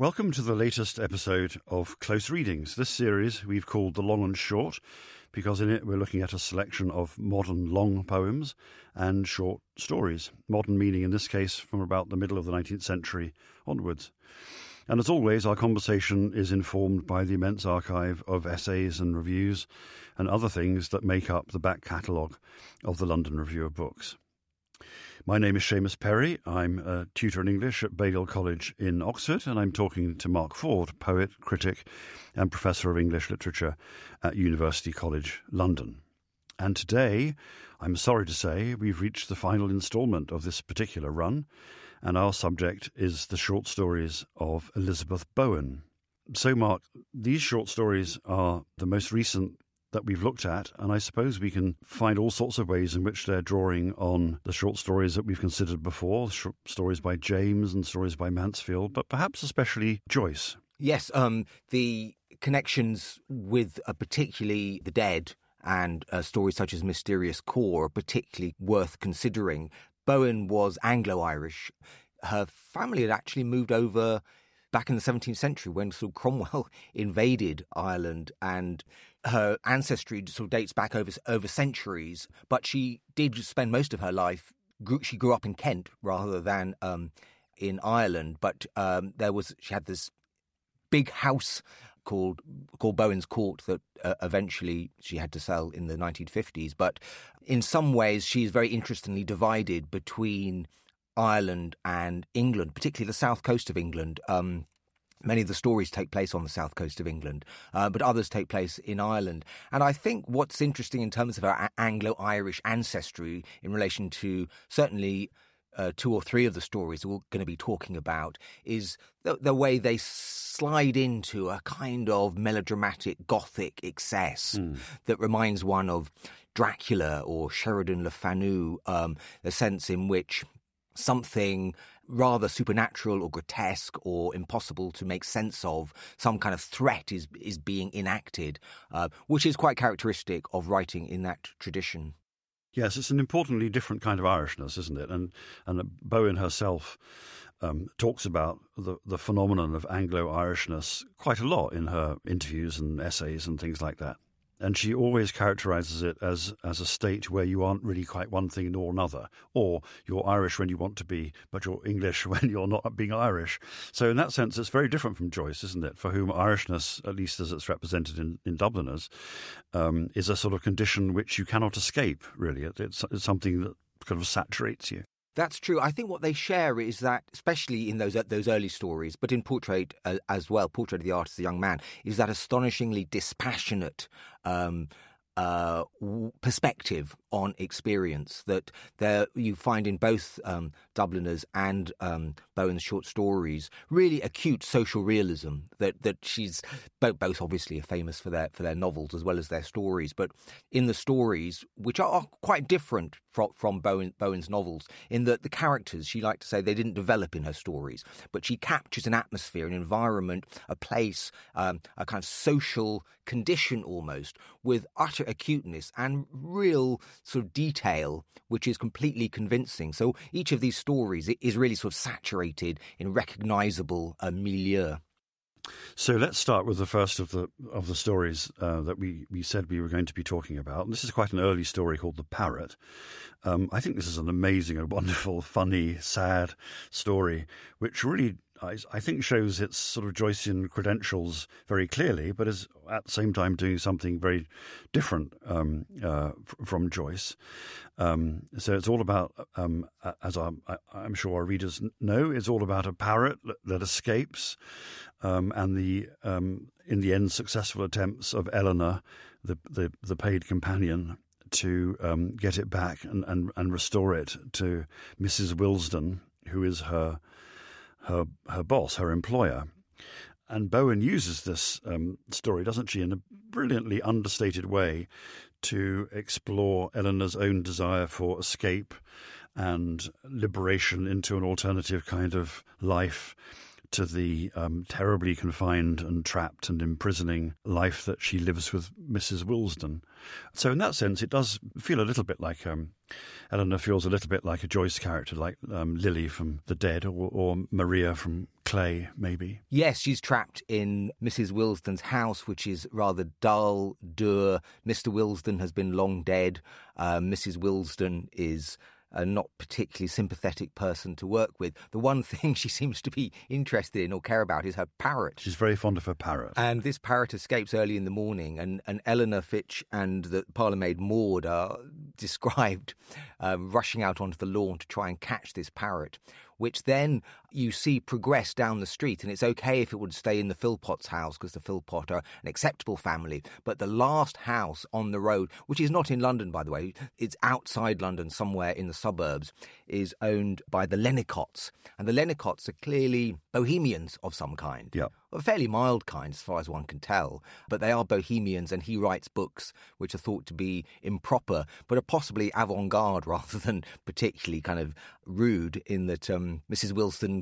Welcome to the latest episode of Close Readings. This series we've called The Long and Short because in it we're looking at a selection of modern long poems and short stories. Modern meaning in this case from about the middle of the 19th century onwards. And as always, our conversation is informed by the immense archive of essays and reviews and other things that make up the back catalogue of the London Review of Books. My name is Seamus Perry. I'm a tutor in English at Balliol College in Oxford, and I'm talking to Mark Ford, poet, critic, and professor of English literature at University College London. And today, I'm sorry to say, we've reached the final instalment of this particular run, and our subject is the short stories of Elizabeth Bowen. So, Mark, these short stories are the most recent that we've looked at, and I suppose we can find all sorts of ways in which they're drawing on the short stories that we've considered before, short stories by James and stories by Mansfield, but perhaps especially Joyce. Yes, um, the connections with uh, particularly the dead and uh, stories such as Mysterious Kôr are particularly worth considering. Bowen was Anglo Irish. Her family had actually moved over back in the 17th century when sort Cromwell invaded Ireland and her ancestry sort of dates back over over centuries, but she did spend most of her life. Grew, she grew up in Kent rather than um, in Ireland, but um, there was she had this big house called called Bowen's Court that uh, eventually she had to sell in the 1950s. But in some ways, she's very interestingly divided between Ireland and England, particularly the south coast of England. Um, Many of the stories take place on the south coast of England, uh, but others take place in Ireland. And I think what's interesting in terms of our Anglo Irish ancestry in relation to certainly uh, two or three of the stories we're going to be talking about is the, the, way they slide into a kind of melodramatic gothic excess mm. that reminds one of Dracula or Sheridan Le Fanu, um, the sense in which something rather supernatural or grotesque or impossible to make sense of. Some kind of threat is is being enacted, uh, which is quite characteristic of writing in that tradition. Yes, it's an importantly different kind of Irishness, isn't it? And and Bowen herself um, talks about the the phenomenon of Anglo Irishness quite a lot in her interviews and essays and things like that and she always characterizes it as as a state where you aren't really quite one thing nor another, or you're Irish when you want to be, but you're English when you're not being Irish. So in that sense, it's very different from Joyce, isn't it? For whom Irishness, at least as it's represented in, in Dubliners, um, is a sort of condition which you cannot escape. Really, it's, it's something that kind of saturates you. That's true. I think what they share is that, especially in those those early stories, but in Portrait uh, as well, Portrait of the Artist, the Young Man, is that astonishingly dispassionate um, uh, perspective on experience that there you find in both um, Dubliners and um, Bowen's short stories. Really acute social realism that that she's both, both obviously are famous for their for their novels as well as their stories, but in the stories which are quite different from from Bowen, Bowen's novels, in that the characters she liked to say they didn't develop in her stories, but she captures an atmosphere, an environment, a place, um, a kind of social condition almost with utter acuteness and real sort of detail, which is completely convincing. So each of these stories is really sort of saturated in recognizable uh, milieu. So let's start with the first of the of the stories uh, that we, we said we were going to be talking about. This is quite an early story called The Parrot. Um, I think this is an amazing, a wonderful, funny, sad story, which really I, I, think shows its sort of Joycean credentials very clearly, but is at the same time doing something very different um, uh, from Joyce. Um, so it's all about, um, as I'm, I'm, sure our readers know, it's all about a parrot that escapes, um, and the um, in the end successful attempts of Eleanor, the the, the paid companion, to um, get it back and, and, and restore it to Mrs. Willesden, who is her her her boss, her employer. And Bowen uses this um, story, doesn't she, in a brilliantly understated way to explore Eleanor's own desire for escape and liberation into an alternative kind of life to the um, terribly confined and trapped and imprisoning life that she lives with Mrs. Willesden. So, in that sense, it does feel a little bit like um, Eleanor feels a little bit like a Joyce character, like um, Lily from The Dead or, or Maria from Clay, maybe. Yes, she's trapped in Mrs. Willesden's house, which is rather dull, dour. Mr. Willesden has been long dead. Uh, Mrs. Willesden is a not particularly sympathetic person to work with. The one thing she seems to be interested in or care about is her parrot. She's very fond of her parrot. And this parrot escapes early in the morning, and, and Eleanor Fitch and the parlourmaid Maud are described um, rushing out onto the lawn to try and catch this parrot which then you see progress down the street. And it's okay if it would stay in the Philpott's house because the Philpott are an acceptable family. But the last house on the road, which is not in London, by the way, it's outside London, somewhere in the suburbs, is owned by the Lennicotts. And the Lennicotts are clearly bohemians of some kind. Yeah. A fairly mild kind, as far as one can tell. But they are bohemians, and he writes books which are thought to be improper, but are possibly avant garde rather than particularly kind of rude, in that um, Mrs.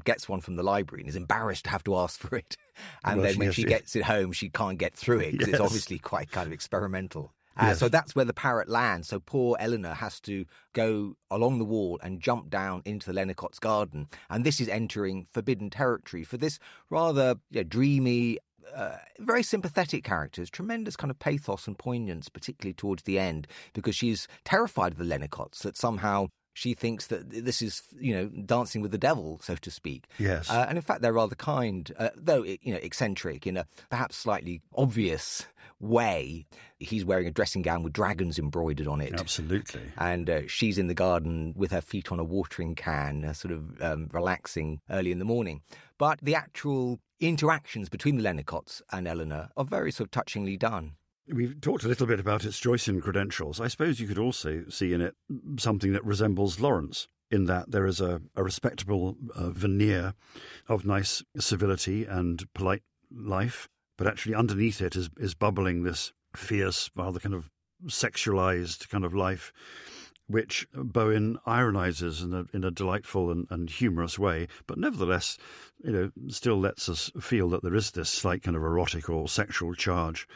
Gets one from the library and is embarrassed to have to ask for it. And well, then when she gets it home, she can't get through it because yes. it's obviously quite kind of experimental. Uh, yes. So that's where the parrot lands. So poor Eleanor has to go along the wall and jump down into the Lennicott's garden. And this is entering forbidden territory for this rather you know, dreamy, uh, very sympathetic characters, tremendous kind of pathos and poignance, particularly towards the end, because she's terrified of the Lennicotts, that somehow she thinks that this is, you know, dancing with the devil, so to speak. Yes. Uh, and in fact, they're rather kind, uh, though, you know, eccentric in a perhaps slightly obvious way. He's wearing a dressing gown with dragons embroidered on it. Absolutely. And uh, she's in the garden with her feet on a watering can, uh, sort of um, relaxing early in the morning. But the actual interactions between the Lennicotts and Eleanor are very sort of touchingly done. We've talked a little bit about its Joycean credentials. I suppose you could also see in it something that resembles Lawrence, in that there is a, a respectable uh, veneer of nice civility and polite life, but actually underneath it is, is bubbling this fierce, rather kind of sexualized kind of life, which Bowen ironizes in a, in a delightful and, and humorous way, but nevertheless, you know, still lets us feel that there is this slight kind of erotic or sexual charge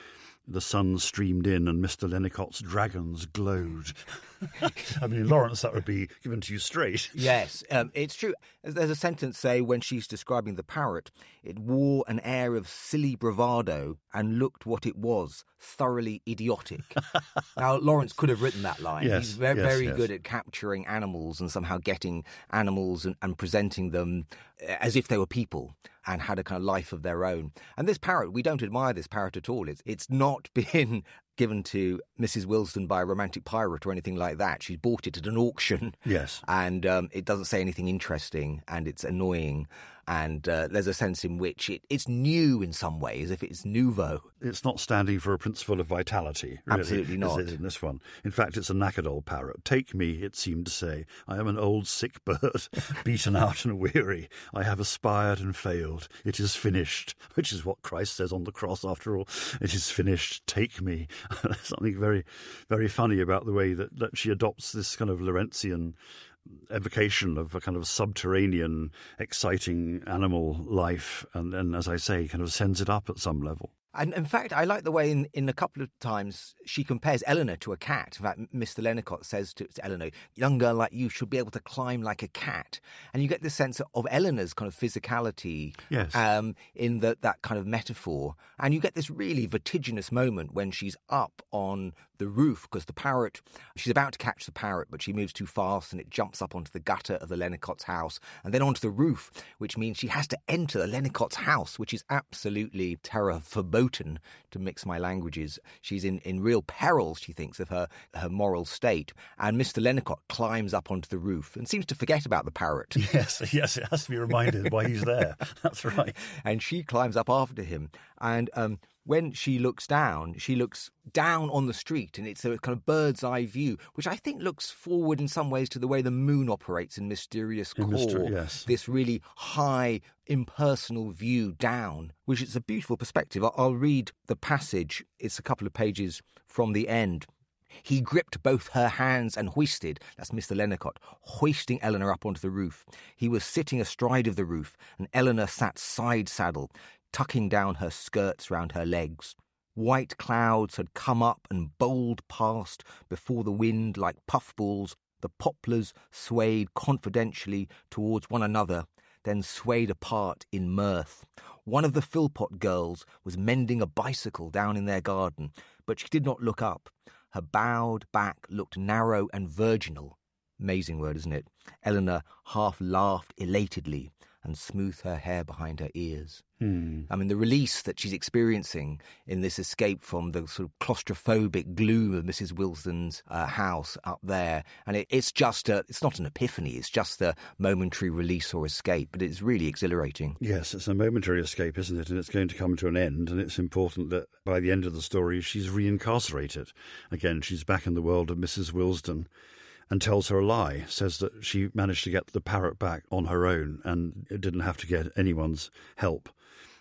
the sun streamed in and Mr. Lennicott's dragons glowed. I mean, Lawrence, that would be given to you straight. Yes, um, it's true. There's a sentence, say, when she's describing the parrot, it wore an air of silly bravado and looked what it was, thoroughly idiotic. now, Lawrence could have written that line. Yes, He's very, yes, very yes. good at capturing animals and somehow getting animals and, and presenting them uh, as if they were people and had a kind of life of their own. And this parrot, we don't admire this parrot at all. It's, it's not been given to Mrs. Willesden by a romantic pirate or anything like that. She's bought it at an auction. Yes. And um, it doesn't say anything interesting and it's annoying and uh, there's a sense in which it, it's new in some ways, if it's nouveau. It's not standing for a principle of vitality, really, Absolutely not. in this one. In fact, it's a knackered old parrot. Take me, it seemed to say. I am an old sick bird, beaten out and weary. I have aspired and failed. It is finished, which is what Christ says on the cross, after all. It is finished. Take me. There's something very, very funny about the way that, that she adopts this kind of Lawrencean evocation of a kind of subterranean, exciting animal life, and then, as I say, kind of sends it up at some level. And in fact, I like the way in, in a couple of times she compares Eleanor to a cat. In fact, Mr. Lennicott says to, to Eleanor, young girl like you should be able to climb like a cat. And you get this sense of Eleanor's kind of physicality yes. um, in the, that kind of metaphor. And you get this really vertiginous moment when she's up on the roof because the parrot, she's about to catch the parrot, but she moves too fast and it jumps up onto the gutter of the Lennicott's house and then onto the roof, which means she has to enter the Lennicott's house, which is absolutely terror verboten to mix my languages. She's in, in real peril, she thinks, of her, her moral state. And Mr. Lennicott climbs up onto the roof and seems to forget about the parrot. Yes, yes, it has to be reminded why he's there. That's right. And she climbs up after him. And um, when she looks down, she looks down on the street and it's a kind of bird's eye view, which I think looks forward in some ways to the way the moon operates in Mysterious In Kôr. Myster- yes. This really high, impersonal view down, which is a beautiful perspective. I'll- I'll read the passage. It's a couple of pages from the end. He gripped both her hands and hoisted, that's Mr. Lennicott, hoisting Eleanor up onto the roof. He was sitting astride of the roof, and Eleanor sat side saddle, tucking down her skirts round her legs. White clouds had come up and bowled past before the wind like puffballs. The poplars swayed confidentially towards one another, then swayed apart in mirth. One of the Philpot girls was mending a bicycle down in their garden, but she did not look up. Her bowed back looked narrow and virginal. Amazing word, isn't it? Eleanor half laughed elatedly and smooth her hair behind her ears. Hmm. I mean, the release that she's experiencing in this escape from the sort of claustrophobic gloom of Mrs. Willesden's uh, house up there, and it, it's just a, it's not an epiphany, it's just a momentary release or escape, but it's really exhilarating. Yes, it's a momentary escape, isn't it? And it's going to come to an end. And it's important that by the end of the story, she's reincarcerated. Again, she's back in the world of Mrs. Willesden and tells her a lie, says that she managed to get the parrot back on her own and didn't have to get anyone's help.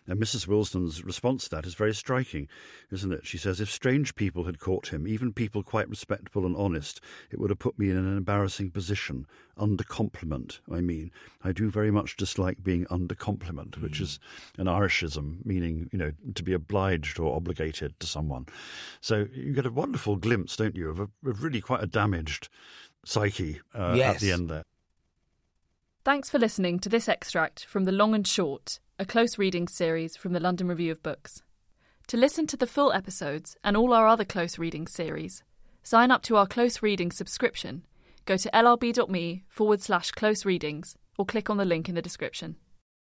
And Mrs. Willesden's response to that is very striking, isn't it? She says, If strange people had caught him, even people quite respectable and honest, it would have put me in an embarrassing position. Under compliment, I mean. I do very much dislike being under compliment, which hmm. is an Irishism, meaning, you know, to be obliged or obligated to someone. So you get a wonderful glimpse, don't you, of, a, of really quite a damaged psyche uh, at the end there. Thanks for listening to this extract from The Long and Short, a close reading series from the London Review of Books. To listen to the full episodes and all our other close reading series, sign up to our close reading subscription. Go to lrb.me forward slash close readings or click on the link in the description.